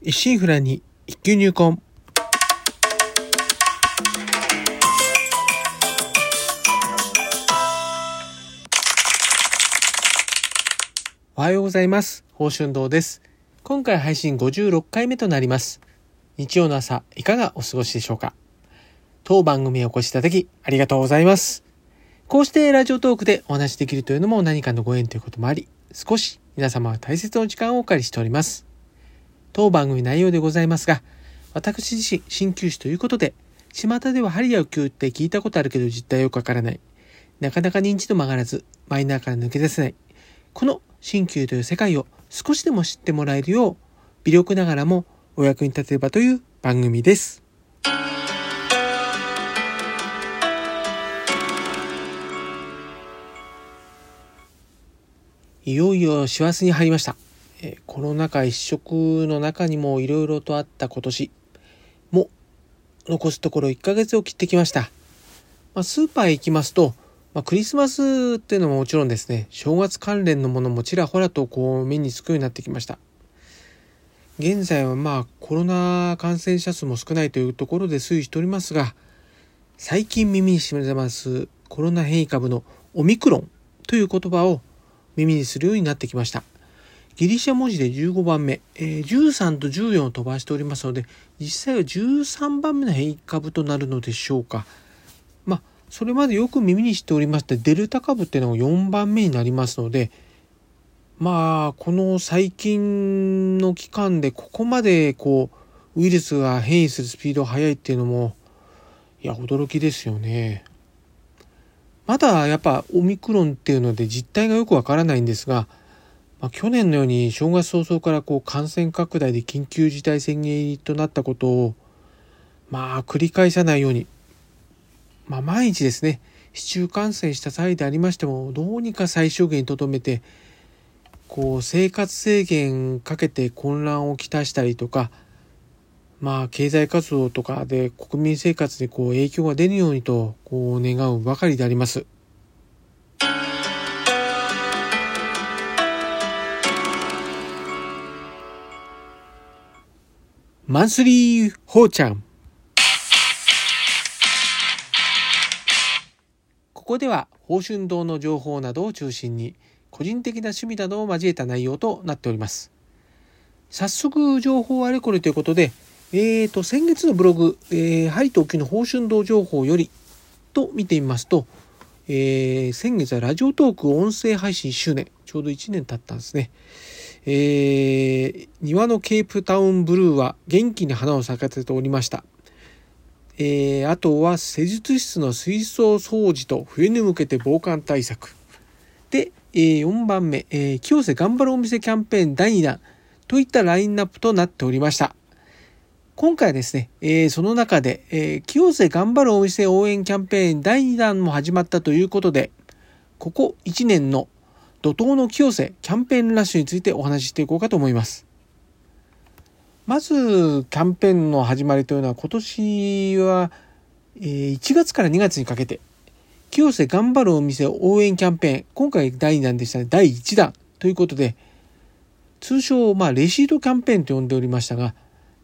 一心不乱に一級入魂。おはようございます。宝春堂です。今回配信56回目となります。日曜の朝、いかがお過ごしでしょうか？当番組へお越しいただき、ありがとうございます。こうしてラジオトークでお話しできるというのも何かのご縁ということもあり、少し皆様は大切な時間をお借りしております。当番組内容でございますが、私自身、鍼灸師ということで、巷では針や浮球って聞いたことあるけど実態よくわからない。なかなか認知度も上がらず、マイナーから抜け出せない。この鍼灸という世界を少しでも知ってもらえるよう、微力ながらもお役に立てればという番組です。いよいよ師走に入りました。えコロナ禍一色の中にもいろいろとあった今年も残すところ1ヶ月を切ってきました。まあ、スーパーへ行きますと、まあ、クリスマスっていうのももちろんですね、正月関連のものもちらほらとこう目につくようになってきました。現在はまあコロナ感染者数も少ないというところで推移しておりますが、最近耳にしますコロナ変異株のオミクロンという言葉を耳にするようになってきました。ギリシャ文字で15番目、えー13と14を飛ばしておりますので、実際は13番目の変異株となるのでしょうか。まあ、それまでよく耳にしておりまして、デルタ株っていうのが4番目になりますので、まあ、この最近の期間でここまでこう、ウイルスが変異するスピードが速いっていうのも、いや、驚きですよね。まだやっぱオミクロンっていうので実態がよくわからないんですが、まあ、去年のように正月早々からこう感染拡大で緊急事態宣言となったことを、まあ繰り返さないように、まあ毎日ですね、市中感染した際でありましても、どうにか最小限に留めて、こう生活制限かけて混乱をきたしたりとか、まあ経済活動とかで国民生活にこう影響が出るようにとこう願うばかりであります。マンスリーほうちゃん。ここでは、宝春堂の情報などを中心に、個人的な趣味などを交えた内容となっております。早速、情報あれこれということで、えーと、先月のブログ、えー、針と沖の宝春堂情報より、と見てみますと、えー、先月はラジオトーク音声配信1周年、ちょうど1年経ったんですね。えー、庭のケープタウンブルーは元気に花を咲かせておりました。えー、あとは施術室の水槽掃除と冬に向けて防寒対策。で、えー、4番目、えー、清瀬頑張るお店キャンペーン第2弾といったラインナップとなっておりました。今回はですね、えー、その中で、えー、清瀬頑張るお店応援キャンペーン第2弾も始まったということで、ここ1年の怒涛の清瀬キャンペーンラッシュについてお話ししていこうかと思います。まず、キャンペーンの始まりというのは今年は、え1月から2月にかけて、清瀬頑張るお店応援キャンペーン、今回第2弾でしたね、第1弾ということで、通称、まあ、レシートキャンペーンと呼んでおりましたが、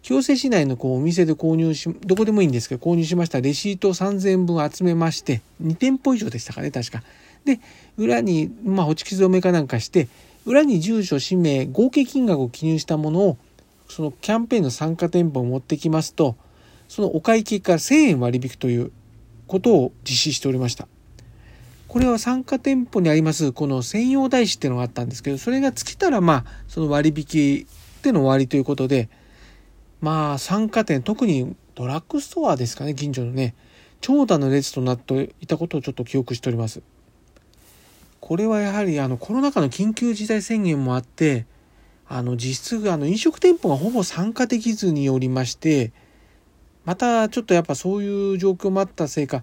清瀬市内のこうお店で購入し、どこでもいいんですけど、購入しましたレシート3000円分集めまして、2店舗以上でしたかね、確か。で、裏に、まあ、ホチキス止めかなんかして、裏に住所、氏名、合計金額を記入したものを、そのキャンペーンの参加店舗を持ってきますと、そのお会計から1000円割引ということを実施しておりました。これは参加店舗にあります、この専用台紙っていうのがあったんですけど、それが尽きたら、まあ、その割引での終わりということで、まあ、参加店、特にドラッグストアですかね、近所のね、長蛇の列となっていたことをちょっと記憶しております。これはやはりあのコロナ禍の緊急事態宣言もあって、あの実質あの飲食店舗がほぼ参加できずにおりまして、またちょっとやっぱそういう状況もあったせいか、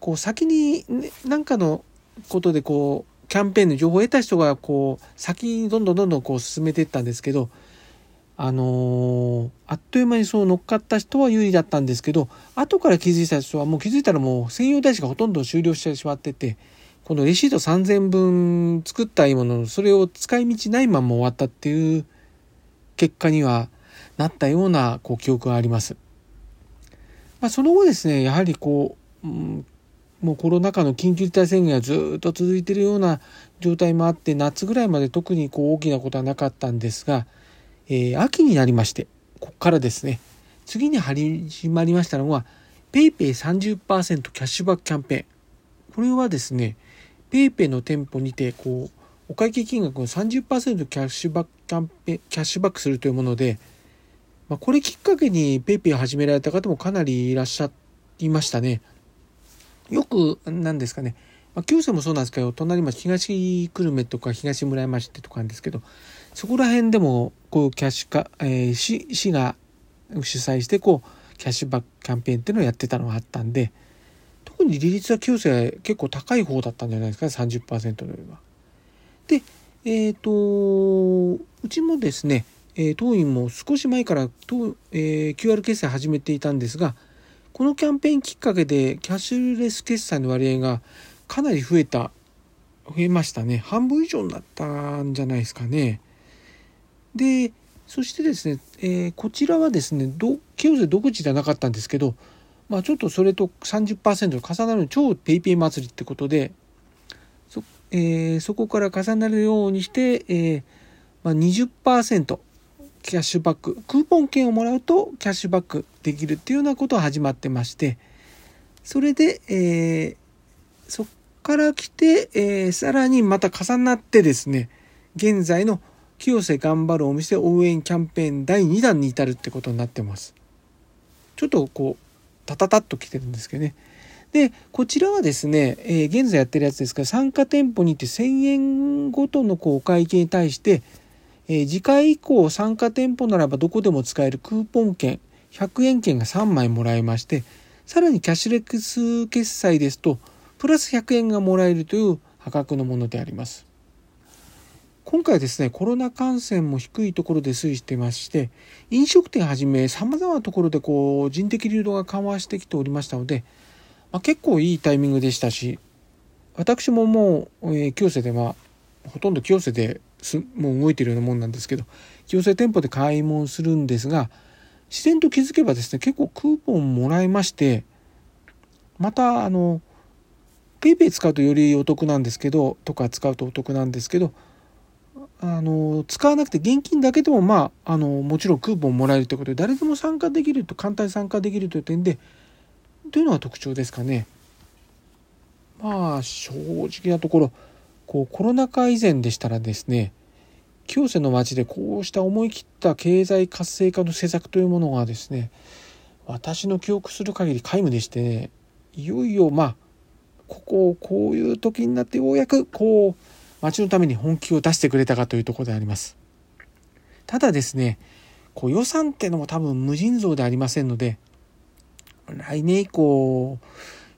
こう先にね何かのことでこうキャンペーンの情報を得た人がこう先にどんどんどんどんこう進めていったんですけど、あのーあっという間にそう乗っかった人は有利だったんですけど、後から気づいた人はもう気づいたらもう専用台紙がほとんど終了してしまってて、このレシート3000分作ったいいものの、それを使い道ないまま終わったっていう結果にはなったようなこう記憶があります。まあ、その後ですねやはりこう、うん、もうコロナ禍の緊急事態宣言がずっと続いているような状態もあって夏ぐらいまで特にこう大きなことはなかったんですが、えー、秋になりましてここからですね次に始まりましたのは PayPay30% キャッシュバックキャンペーンこれはですね PayPay の店舗にてこうお会計金額を30%キャッシュバックキャンペキャッシュバックするというもので、まあ、これきっかけに PayPay を始められた方もかなりいらっしゃいましたね。よく、なんですかね、まあ、旧姓もそうなんですけど、隣町東久留米とか東村山市ってとこあるんですけど、そこら辺でもこうキャッシュか、えー、市市が主催してこうキャッシュバックキャンペーンっていうのをやってたのがあったんで、特に利率は旧姓結構高い方だったんじゃないですかね、30%のよりは。で、えっ、ー、と、うちもですね、えー、当院も少し前から、えー、QR 決済始めていたんですが、このキャンペーンきっかけでキャッシュレス決済の割合がかなり増えた、増えましたね。半分以上になったんじゃないですかね。で、そしてですね、えー、こちらはですね、ど清瀬独自じゃなかったんですけど、まあ、ちょっとそれと30%重なる超 PayPay 祭りってことで、そ,、えー、そこから重なるようにして、えーまあ20%キャッシュバッククーポン券をもらうとキャッシュバックできるっていうようなことが始まってましてそれで、えー、そっから来て、えー、さらにまた重なってですね現在の清瀬頑張るお店応援キャンペーン第2弾に至るってことになってます。ちょっとこうタタタッと来てるんですけどね。でこちらはですね、えー、現在やってるやつですから参加店舗にて1000円ごとのこうお会計に対してえー、次回以降参加店舗ならばどこでも使えるクーポン券100円券が3枚もらえましてさらにキャッシュレックス決済ですとプラス100円がもらえるという破格のものであります。今回ですねコロナ感染も低いところで推移していまして飲食店はじめさまざまなところでこう人的流動が緩和してきておりましたので、まあ、結構いいタイミングでしたし私ももう、えー、清瀬ではほとんど清瀬ですもう動いてるようなもんなんですけど清瀬店舗で買い物するんですが自然と気づけばですね結構クーポンもらいましてまたあの PayPay 使うとよりお得なんですけどとか使うとお得なんですけどあの使わなくて現金だけでもまああのもちろんクーポンもらえるということで誰でも参加できると簡単に参加できるという点でというのが特徴ですかね。まあ正直なところこうコロナ禍以前でしたらですね清瀬の町でこうした思い切った経済活性化の施策というものがですね私の記憶する限り皆無でして、ね、いよいよまあここをこういう時になってようやくこう町のために本気を出してくれたかというところであります。ただですねこう予算ってのも多分無尽蔵でありませんので来年以降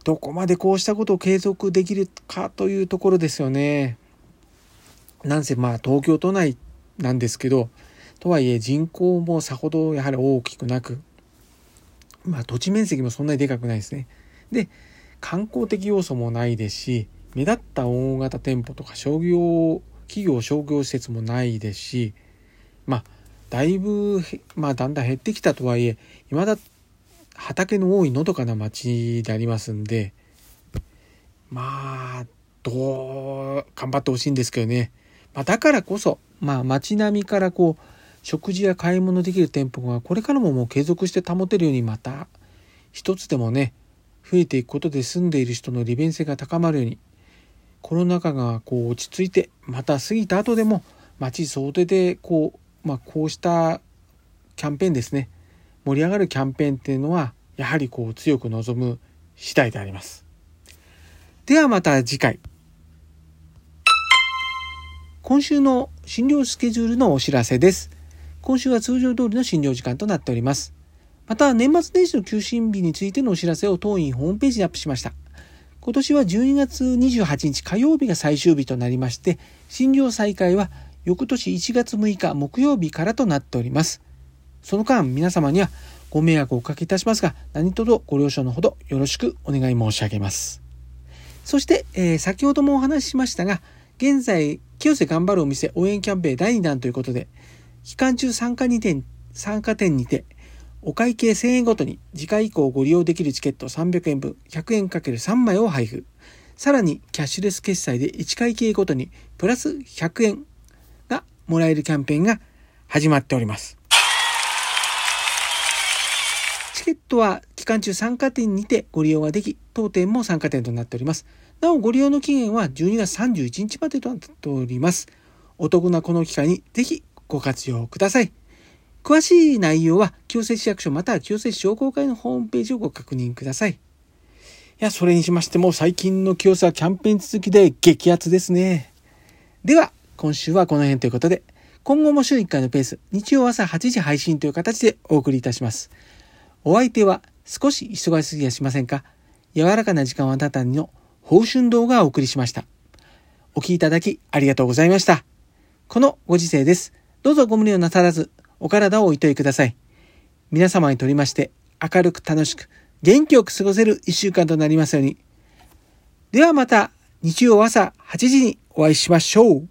どこまでこうしたことを継続できるかというところですよね。なんせまあ東京都内なんですけど、とはいえ人口もさほどやはり大きくなく、まあ土地面積もそんなにでかくないですね。で、観光的要素もないですし、目立った大型店舗とか商業、企業商業施設もないですし、まあ、だいぶ、まあ、だんだん減ってきたとはいえ、未だ畑の多いのどかな町でありますんで、まあ、どう、頑張ってほしいんですけどね。まあ、だからこそ、まあ、街並みからこう、食事や買い物できる店舗がこれからももう継続して保てるようにまた一つでもね増えていくことで住んでいる人の利便性が高まるようにコロナ禍がこう落ち着いてまた過ぎた後でも街総出でこう、まあ、こうしたキャンペーンですね盛り上がるキャンペーンっていうのはやはりこう強く望む次第であります。ではまた次回。今週の診療スケジュールのお知らせです。今週は通常通りの診療時間となっております。また、年末年始の休診日についてのお知らせを当院ホームページにアップしました。今年は12月28日火曜日が最終日となりまして、診療再開は翌年1月6日木曜日からとなっております。その間、皆様にはご迷惑をおかけいたしますが、何卒ご了承のほどよろしくお願い申し上げます。そして、えー、先ほどもお話ししましたが、現在、清瀬頑張るお店応援キャンペーン第2弾ということで、期間中参加に点、参加店にて、お会計1000円ごとに次回以降ご利用できるチケット300円分100円 ×3 枚を配布。さらにキャッシュレス決済で1会計ごとにプラス100円がもらえるキャンペーンが始まっております。チケットは期間中参加店にてご利用ができ、当店も参加店となっております。なおご利用の期限は12月31日までとなっております。お得なこの機会にぜひご活用ください。詳しい内容は、清瀬市役所または清瀬市商工会のホームページをご確認ください。いや、それにしましても最近の清瀬はキャンペーン続きで激アツですね。では、今週はこの辺ということで、今後も週1回のペース、日曜朝8時配信という形でお送りいたします。お相手は少し忙しすぎやしませんか？柔らかな時間をあなたにの報春動画をお送りしました。お聴きいただきありがとうございました。このご時世です。どうぞご無理をなさらず、お体をおいといください。皆様にとりまして、明るく楽しく、元気よく過ごせる一週間となりますように。ではまた、日曜朝8時にお会いしましょう。